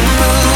to move